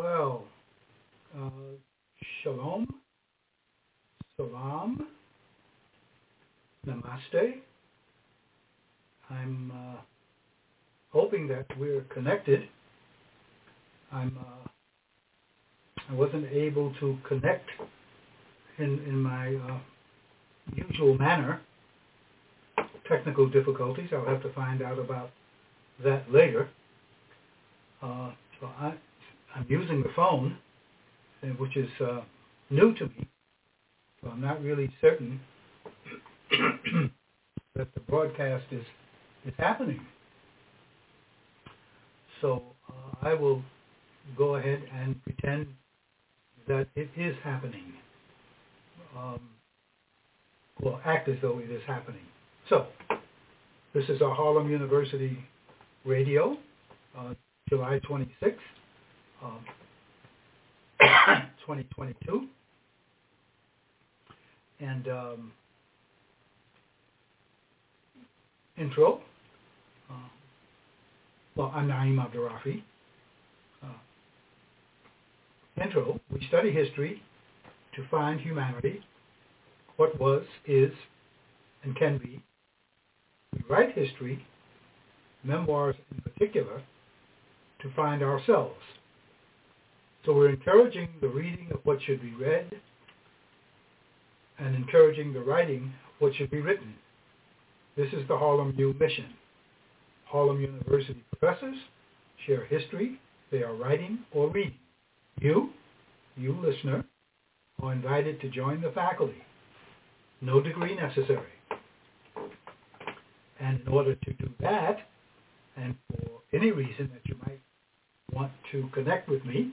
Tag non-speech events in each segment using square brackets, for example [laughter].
Well, uh, shalom, salam, namaste. I'm uh, hoping that we're connected. I'm uh, I wasn't able to connect in in my uh, usual manner. Technical difficulties. I'll have to find out about that later. Uh, so I, I'm using the phone, which is uh, new to me. So I'm not really certain [clears throat] that the broadcast is is happening. So uh, I will go ahead and pretend that it is happening. Um, well, act as though it is happening. So this is our Harlem University radio, uh, July 26, um, [coughs] 2022. And um, intro. Uh, well, I'm Naim Abdurrafi. Uh, intro, we study history to find humanity, what was, is, and can be. We write history, memoirs in particular, to find ourselves. So we're encouraging the reading of what should be read and encouraging the writing of what should be written. This is the Harlem U mission. Harlem University professors share history they are writing or reading. You, you listener, are invited to join the faculty. No degree necessary. And in order to do that, and for any reason that you might want to connect with me,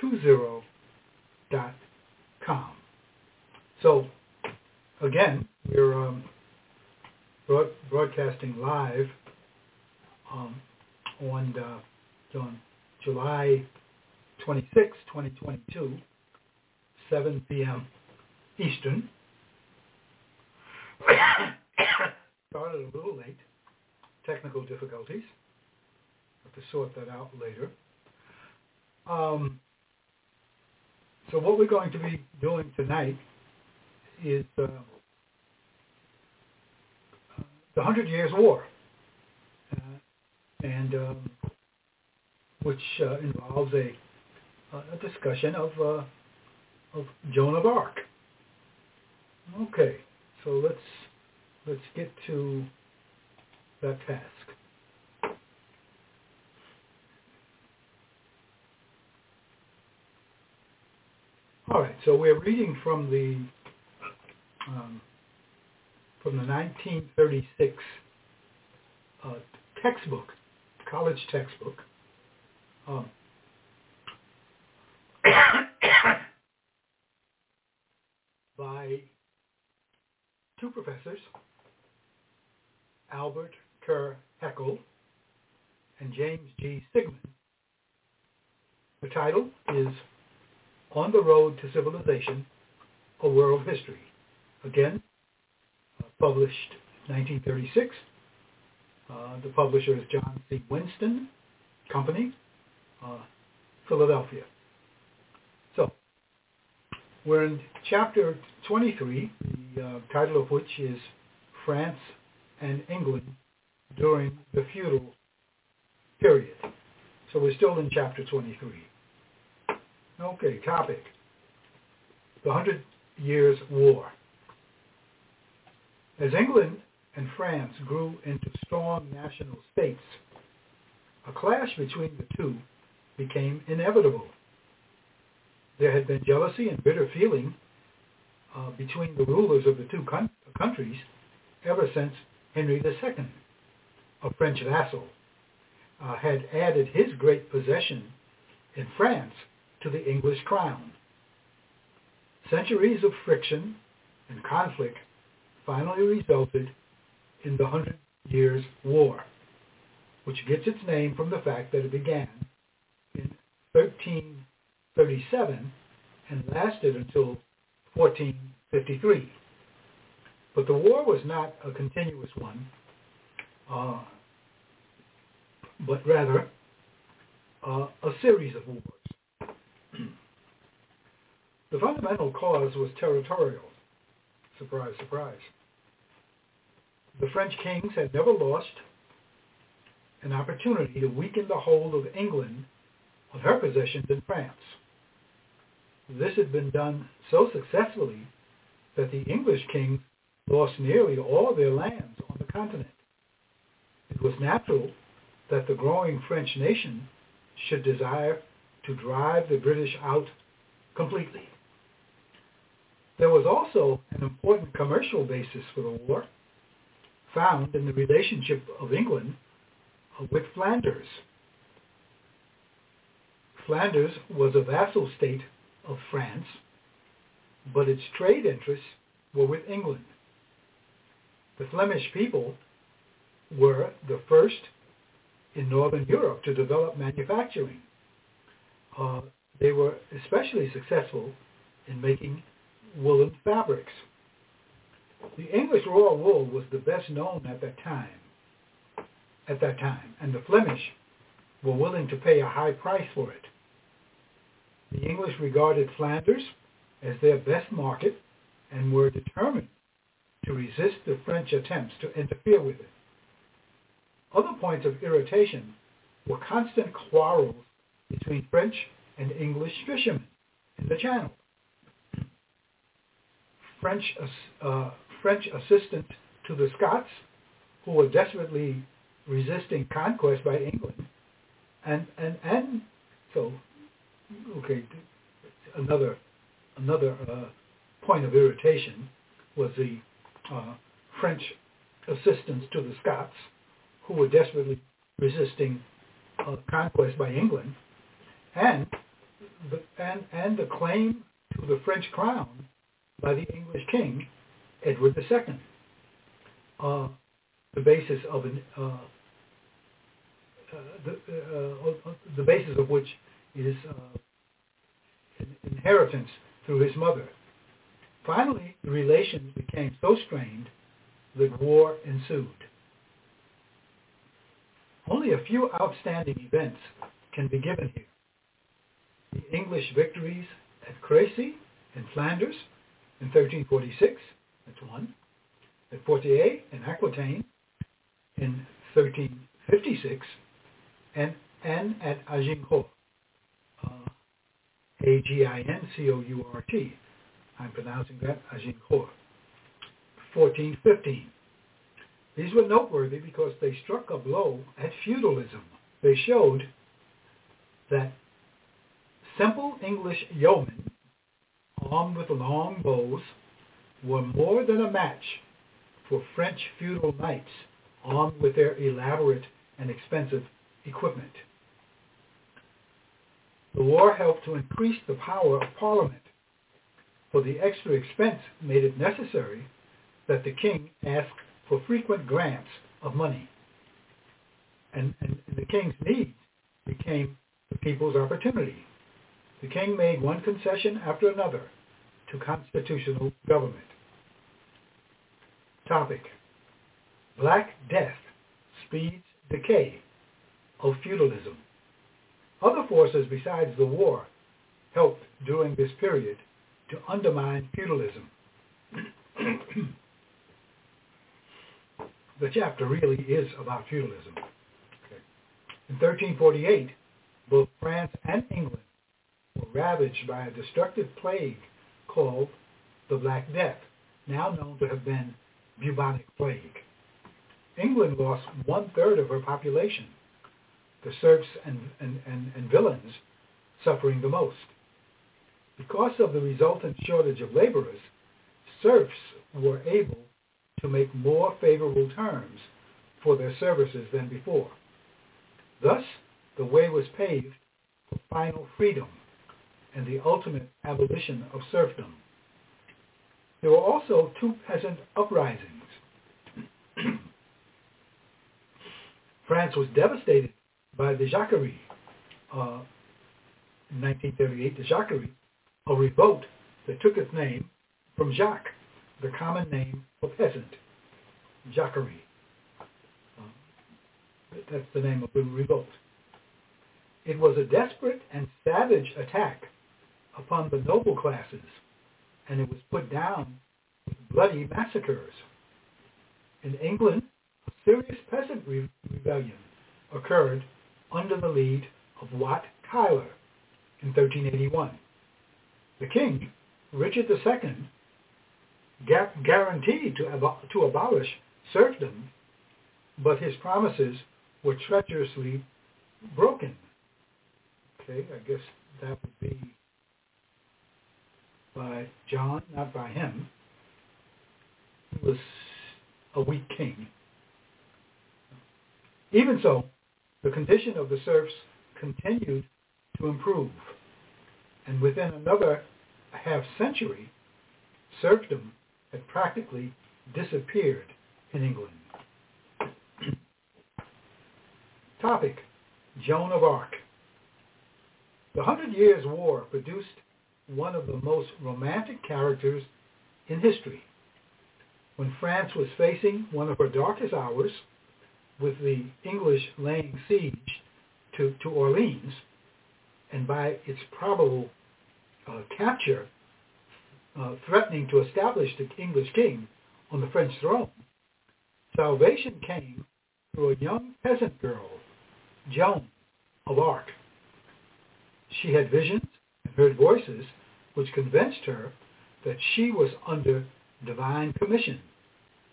com. 607 206 9720 dot com. 607 206 9720 dot com. So again, we're um, broad, broadcasting live um, on, uh, on July 26, 2022, 7 p.m. Eastern. [coughs] Started a little late. Technical difficulties. Have to sort that out later. Um, so what we're going to be doing tonight is uh, the Hundred Years' War, uh, and um, which uh, involves a, a discussion of uh, of Joan of Arc. Okay, so let's let's get to that task. All right, so we're reading from the um, from the 1936 uh, textbook, college textbook. Um, [coughs] by two professors, Albert Kerr Heckel and James G. Sigman. The title is On the Road to Civilization, A World History. Again, published 1936. Uh, the publisher is John C. Winston Company, uh, Philadelphia. So we're in chapter 23, the uh, title of which is France and England during the feudal period. So we're still in chapter 23. Okay, topic. The Hundred Years' War. As England and France grew into strong national states, a clash between the two became inevitable. There had been jealousy and bitter feeling uh, between the rulers of the two con- countries ever since Henry II, a French vassal, uh, had added his great possession in France to the English crown. Centuries of friction and conflict finally resulted in the Hundred Years' War, which gets its name from the fact that it began in 1337 and lasted until 1453. But the war was not a continuous one, uh, but rather uh, a series of wars. The fundamental cause was territorial. Surprise, surprise. The French kings had never lost an opportunity to weaken the hold of England on her possessions in France. This had been done so successfully that the English kings lost nearly all their lands on the continent. It was natural that the growing French nation should desire to drive the British out completely. There was also an important commercial basis for the war, found in the relationship of England with Flanders. Flanders was a vassal state of France, but its trade interests were with England. The Flemish people were the first in Northern Europe to develop manufacturing. Uh, they were especially successful in making woolen fabrics. The English raw wool was the best known at that time. At that time, and the Flemish were willing to pay a high price for it. The English regarded Flanders as their best market and were determined to resist the French attempts to interfere with it. Other points of irritation were constant quarrels between French and English fishermen in the Channel. French, uh, French assistance to the Scots, who were desperately resisting conquest by England, and and and so, okay, another another uh, point of irritation was the uh, French assistance to the Scots, who were desperately resisting uh, conquest by England, and the, and and the claim to the French crown by the English king Edward II. Uh, the basis of an, uh, uh, the, uh, the basis of which is uh, inheritance through his mother. Finally, the relations became so strained that war ensued. Only a few outstanding events can be given here. The English victories at Crecy in Flanders in 1346, that's one. At Poitiers and Aquitaine in 1356, and, and at Agincourt, uh, A-G-I-N-C-O-U-R-T. I'm pronouncing that Agincourt. 1415. These were noteworthy because they struck a blow at feudalism. They showed that simple English yeomen armed with long bows were more than a match for French feudal knights armed with their elaborate and expensive equipment. The war helped to increase the power of Parliament, for the extra expense made it necessary that the king ask for frequent grants of money. And, and, the king's needs became the people's opportunity. The king made one concession after another to constitutional government. Topic. Black Death speeds decay of feudalism. Other forces besides the war helped during this period to undermine feudalism. [clears throat] the chapter really is about feudalism. In 1348, both France and England were ravaged by a destructive plague called the Black Death, now known to have been bubonic plague. England lost one-third of her population, the serfs and, and, and, and villeins suffering the most. Because of the resultant shortage of laborers, serfs were able to make more favorable terms for their services than before. Thus, the way was paved for final freedom and the ultimate abolition of serfdom. There were also two peasant uprisings. [clears throat] France was devastated by the Jacquerie, uh, in 1938, the Jacquerie, a revolt that took its name from Jacques, the common name for peasant, Jacquerie. Uh, that's the name of the revolt. It was a desperate and savage attack upon the noble classes, and it was put down with bloody massacres. In England, a serious peasant re- rebellion occurred under the lead of Wat Tyler in 1381. The king, Richard II, guaranteed to, abo- to abolish serfdom, but his promises were treacherously broken. Okay, I guess that would be by John, not by him. He was a weak king. Even so, the condition of the serfs continued to improve. And within another half century, serfdom had practically disappeared in England. [clears throat] Topic, Joan of Arc. The Hundred Years' War produced one of the most romantic characters in history. When France was facing one of her darkest hours, with the English laying siege to, to Orleans, and by its probable uh, capture, uh, threatening to establish the English king on the French throne, salvation came through a young peasant girl, Joan of Arc. She had visions heard voices which convinced her that she was under divine commission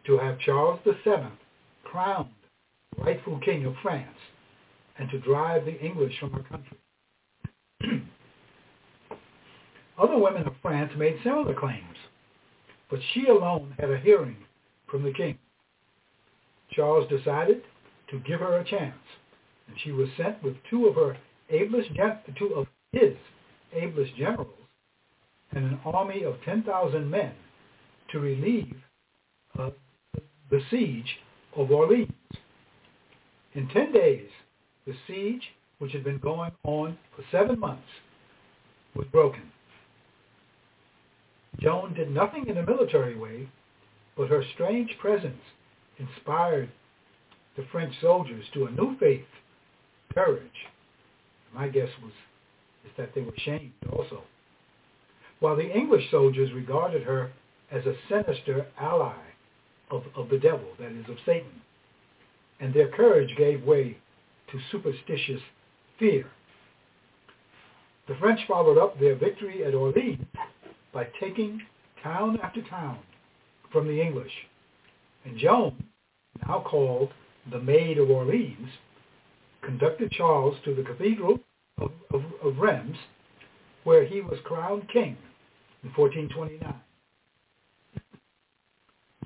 to have Charles VII crowned rightful king of France and to drive the English from her country. [clears throat] Other women of France made similar claims, but she alone had a hearing from the king. Charles decided to give her a chance, and she was sent with two of her ablest two of his ablest generals and an army of 10,000 men to relieve uh, the siege of Orleans. In 10 days, the siege, which had been going on for seven months, was broken. Joan did nothing in a military way, but her strange presence inspired the French soldiers to a new faith, courage. My guess was is that they were shamed also. While the English soldiers regarded her as a sinister ally of, of the devil, that is, of Satan, and their courage gave way to superstitious fear. The French followed up their victory at Orleans by taking town after town from the English. And Joan, now called the Maid of Orleans, conducted Charles to the Cathedral of, of, of Reims, where he was crowned king in 1429.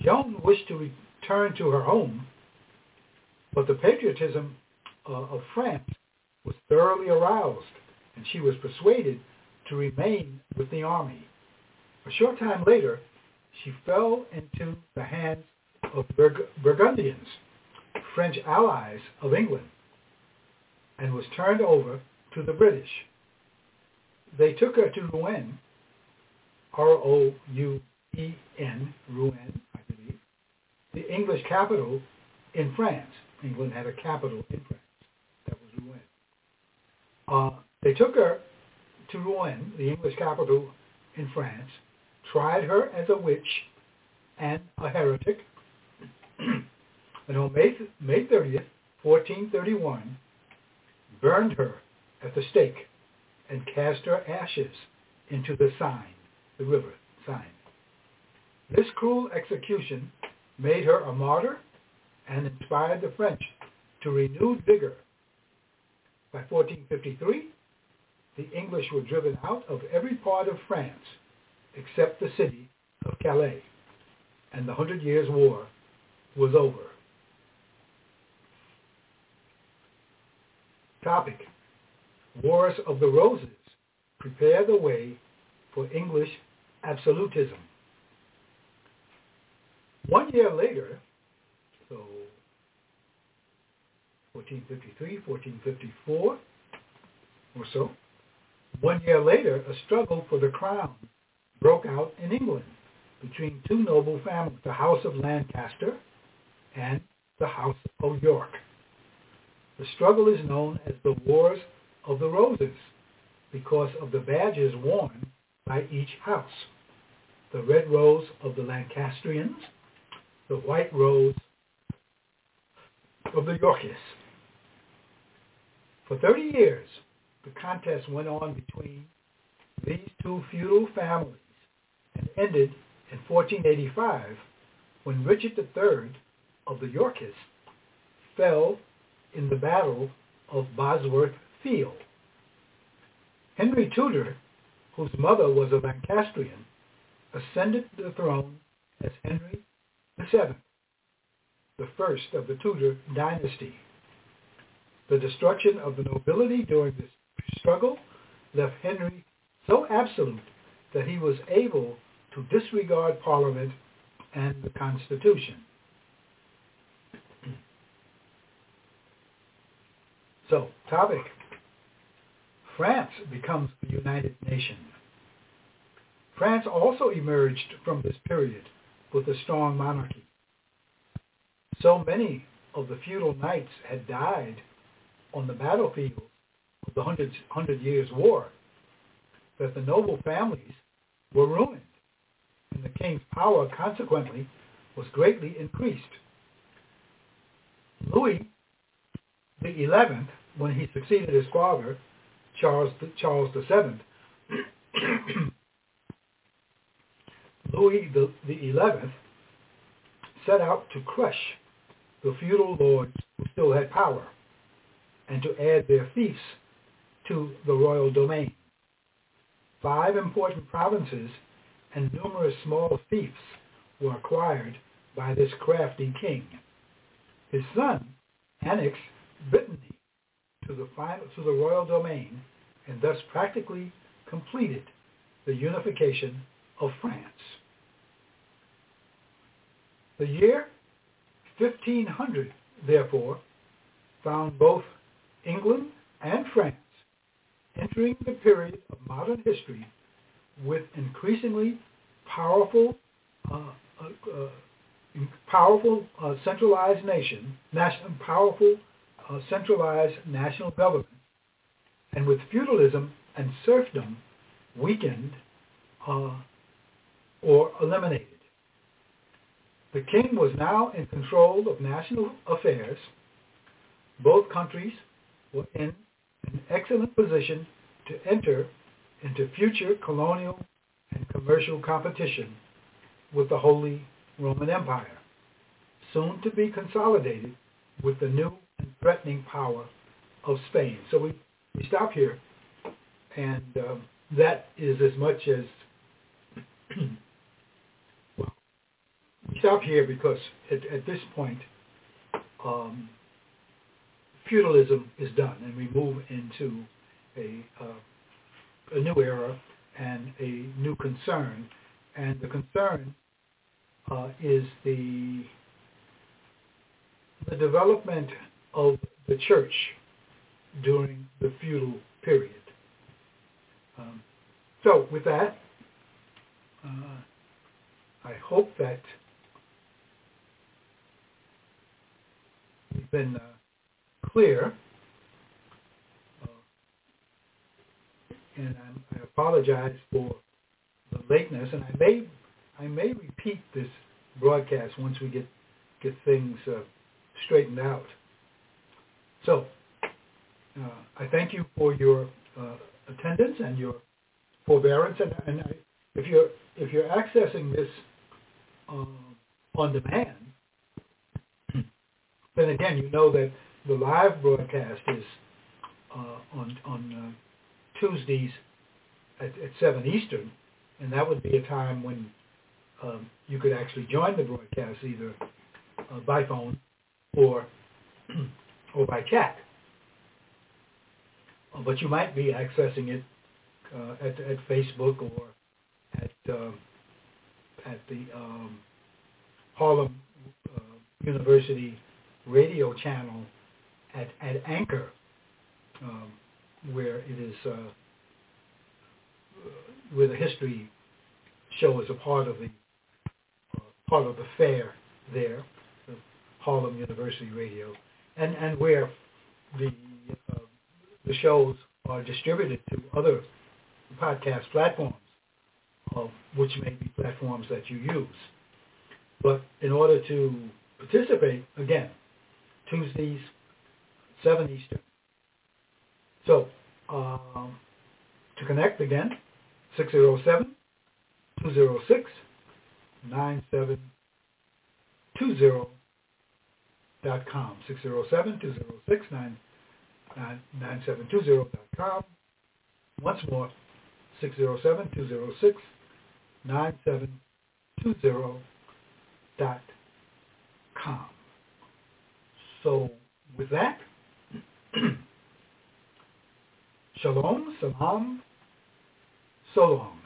Joan wished to return to her home, but the patriotism uh, of France was thoroughly aroused, and she was persuaded to remain with the army. A short time later, she fell into the hands of Burg- Burgundians, French allies of England, and was turned over to the British. They took her to Rouen, R-O-U-E-N, Rouen, I believe, the English capital in France. England had a capital in France. That was Rouen. Uh, they took her to Rouen, the English capital in France, tried her as a witch and a heretic, [clears throat] and on May, May 30th, 1431, burned her at the stake and cast her ashes into the Seine, the river Seine. This cruel execution made her a martyr and inspired the French to renewed vigor. By 1453, the English were driven out of every part of France except the city of Calais, and the Hundred Years' War was over. Topic. Wars of the Roses prepare the way for English absolutism. One year later, so 1453, 1454 or so, one year later, a struggle for the crown broke out in England between two noble families, the House of Lancaster and the House of York. The struggle is known as the Wars of the Roses because of the badges worn by each house. The red rose of the Lancastrians, the white rose of the Yorkists. For 30 years, the contest went on between these two feudal families and ended in 1485 when Richard III of the Yorkists fell in the Battle of Bosworth Henry Tudor, whose mother was a Lancastrian, ascended the throne as Henry VII, the first of the Tudor dynasty. The destruction of the nobility during this struggle left Henry so absolute that he was able to disregard Parliament and the Constitution. So, topic. France becomes a united nation. France also emerged from this period with a strong monarchy. So many of the feudal knights had died on the battlefield of the Hundred, Hundred Years' War that the noble families were ruined, and the king's power consequently was greatly increased. Louis the Eleventh, when he succeeded his father, Charles Charles the Seventh, [clears throat] Louis the, the Eleventh set out to crush the feudal lords who still had power and to add their fiefs to the royal domain. Five important provinces and numerous small fiefs were acquired by this crafty king. His son annexed Brittany to the, final, to the royal domain and thus practically completed the unification of France. The year 1500, therefore, found both England and France entering the period of modern history with increasingly powerful, uh, uh, uh, powerful uh, centralized nation, national, powerful uh, centralized national government, and with feudalism and serfdom weakened uh, or eliminated. The king was now in control of national affairs. Both countries were in an excellent position to enter into future colonial and commercial competition with the Holy Roman Empire, soon to be consolidated with the new threatening power of Spain. So we, we stop here, and um, that is as much as, [clears throat] well, we stop here because at, at this point, um, feudalism is done, and we move into a, uh, a new era and a new concern. And the concern uh, is the the development of the church during the feudal period. Um, so with that, uh, I hope that we've been uh, clear. And I'm, i apologize for the lateness, and I may I may repeat this broadcast once we get get things uh, straightened out. So uh, I thank you for your uh, attendance and your forbearance, and, and I, if you're if you're accessing this uh, on demand, then again you know that the live broadcast is uh, on on uh, Tuesdays at, at seven Eastern, and that would be a time when um, you could actually join the broadcast either uh, by phone or or by chat. But you might be accessing it uh, at at Facebook or at um, at the um, Harlem uh, University radio channel at at Anchor, um, where it is uh, where the history show is a part of the uh, part of the fair there, the Harlem University Radio, and and where the uh, the shows are distributed to other podcast platforms, uh, which may be platforms that you use. But in order to participate, again, Tuesdays, 7 Eastern. So um, to connect again, 607 206 9720 dot com 607 206 9720 dot com once more 607 206 9720 dot com so with that shalom salam so long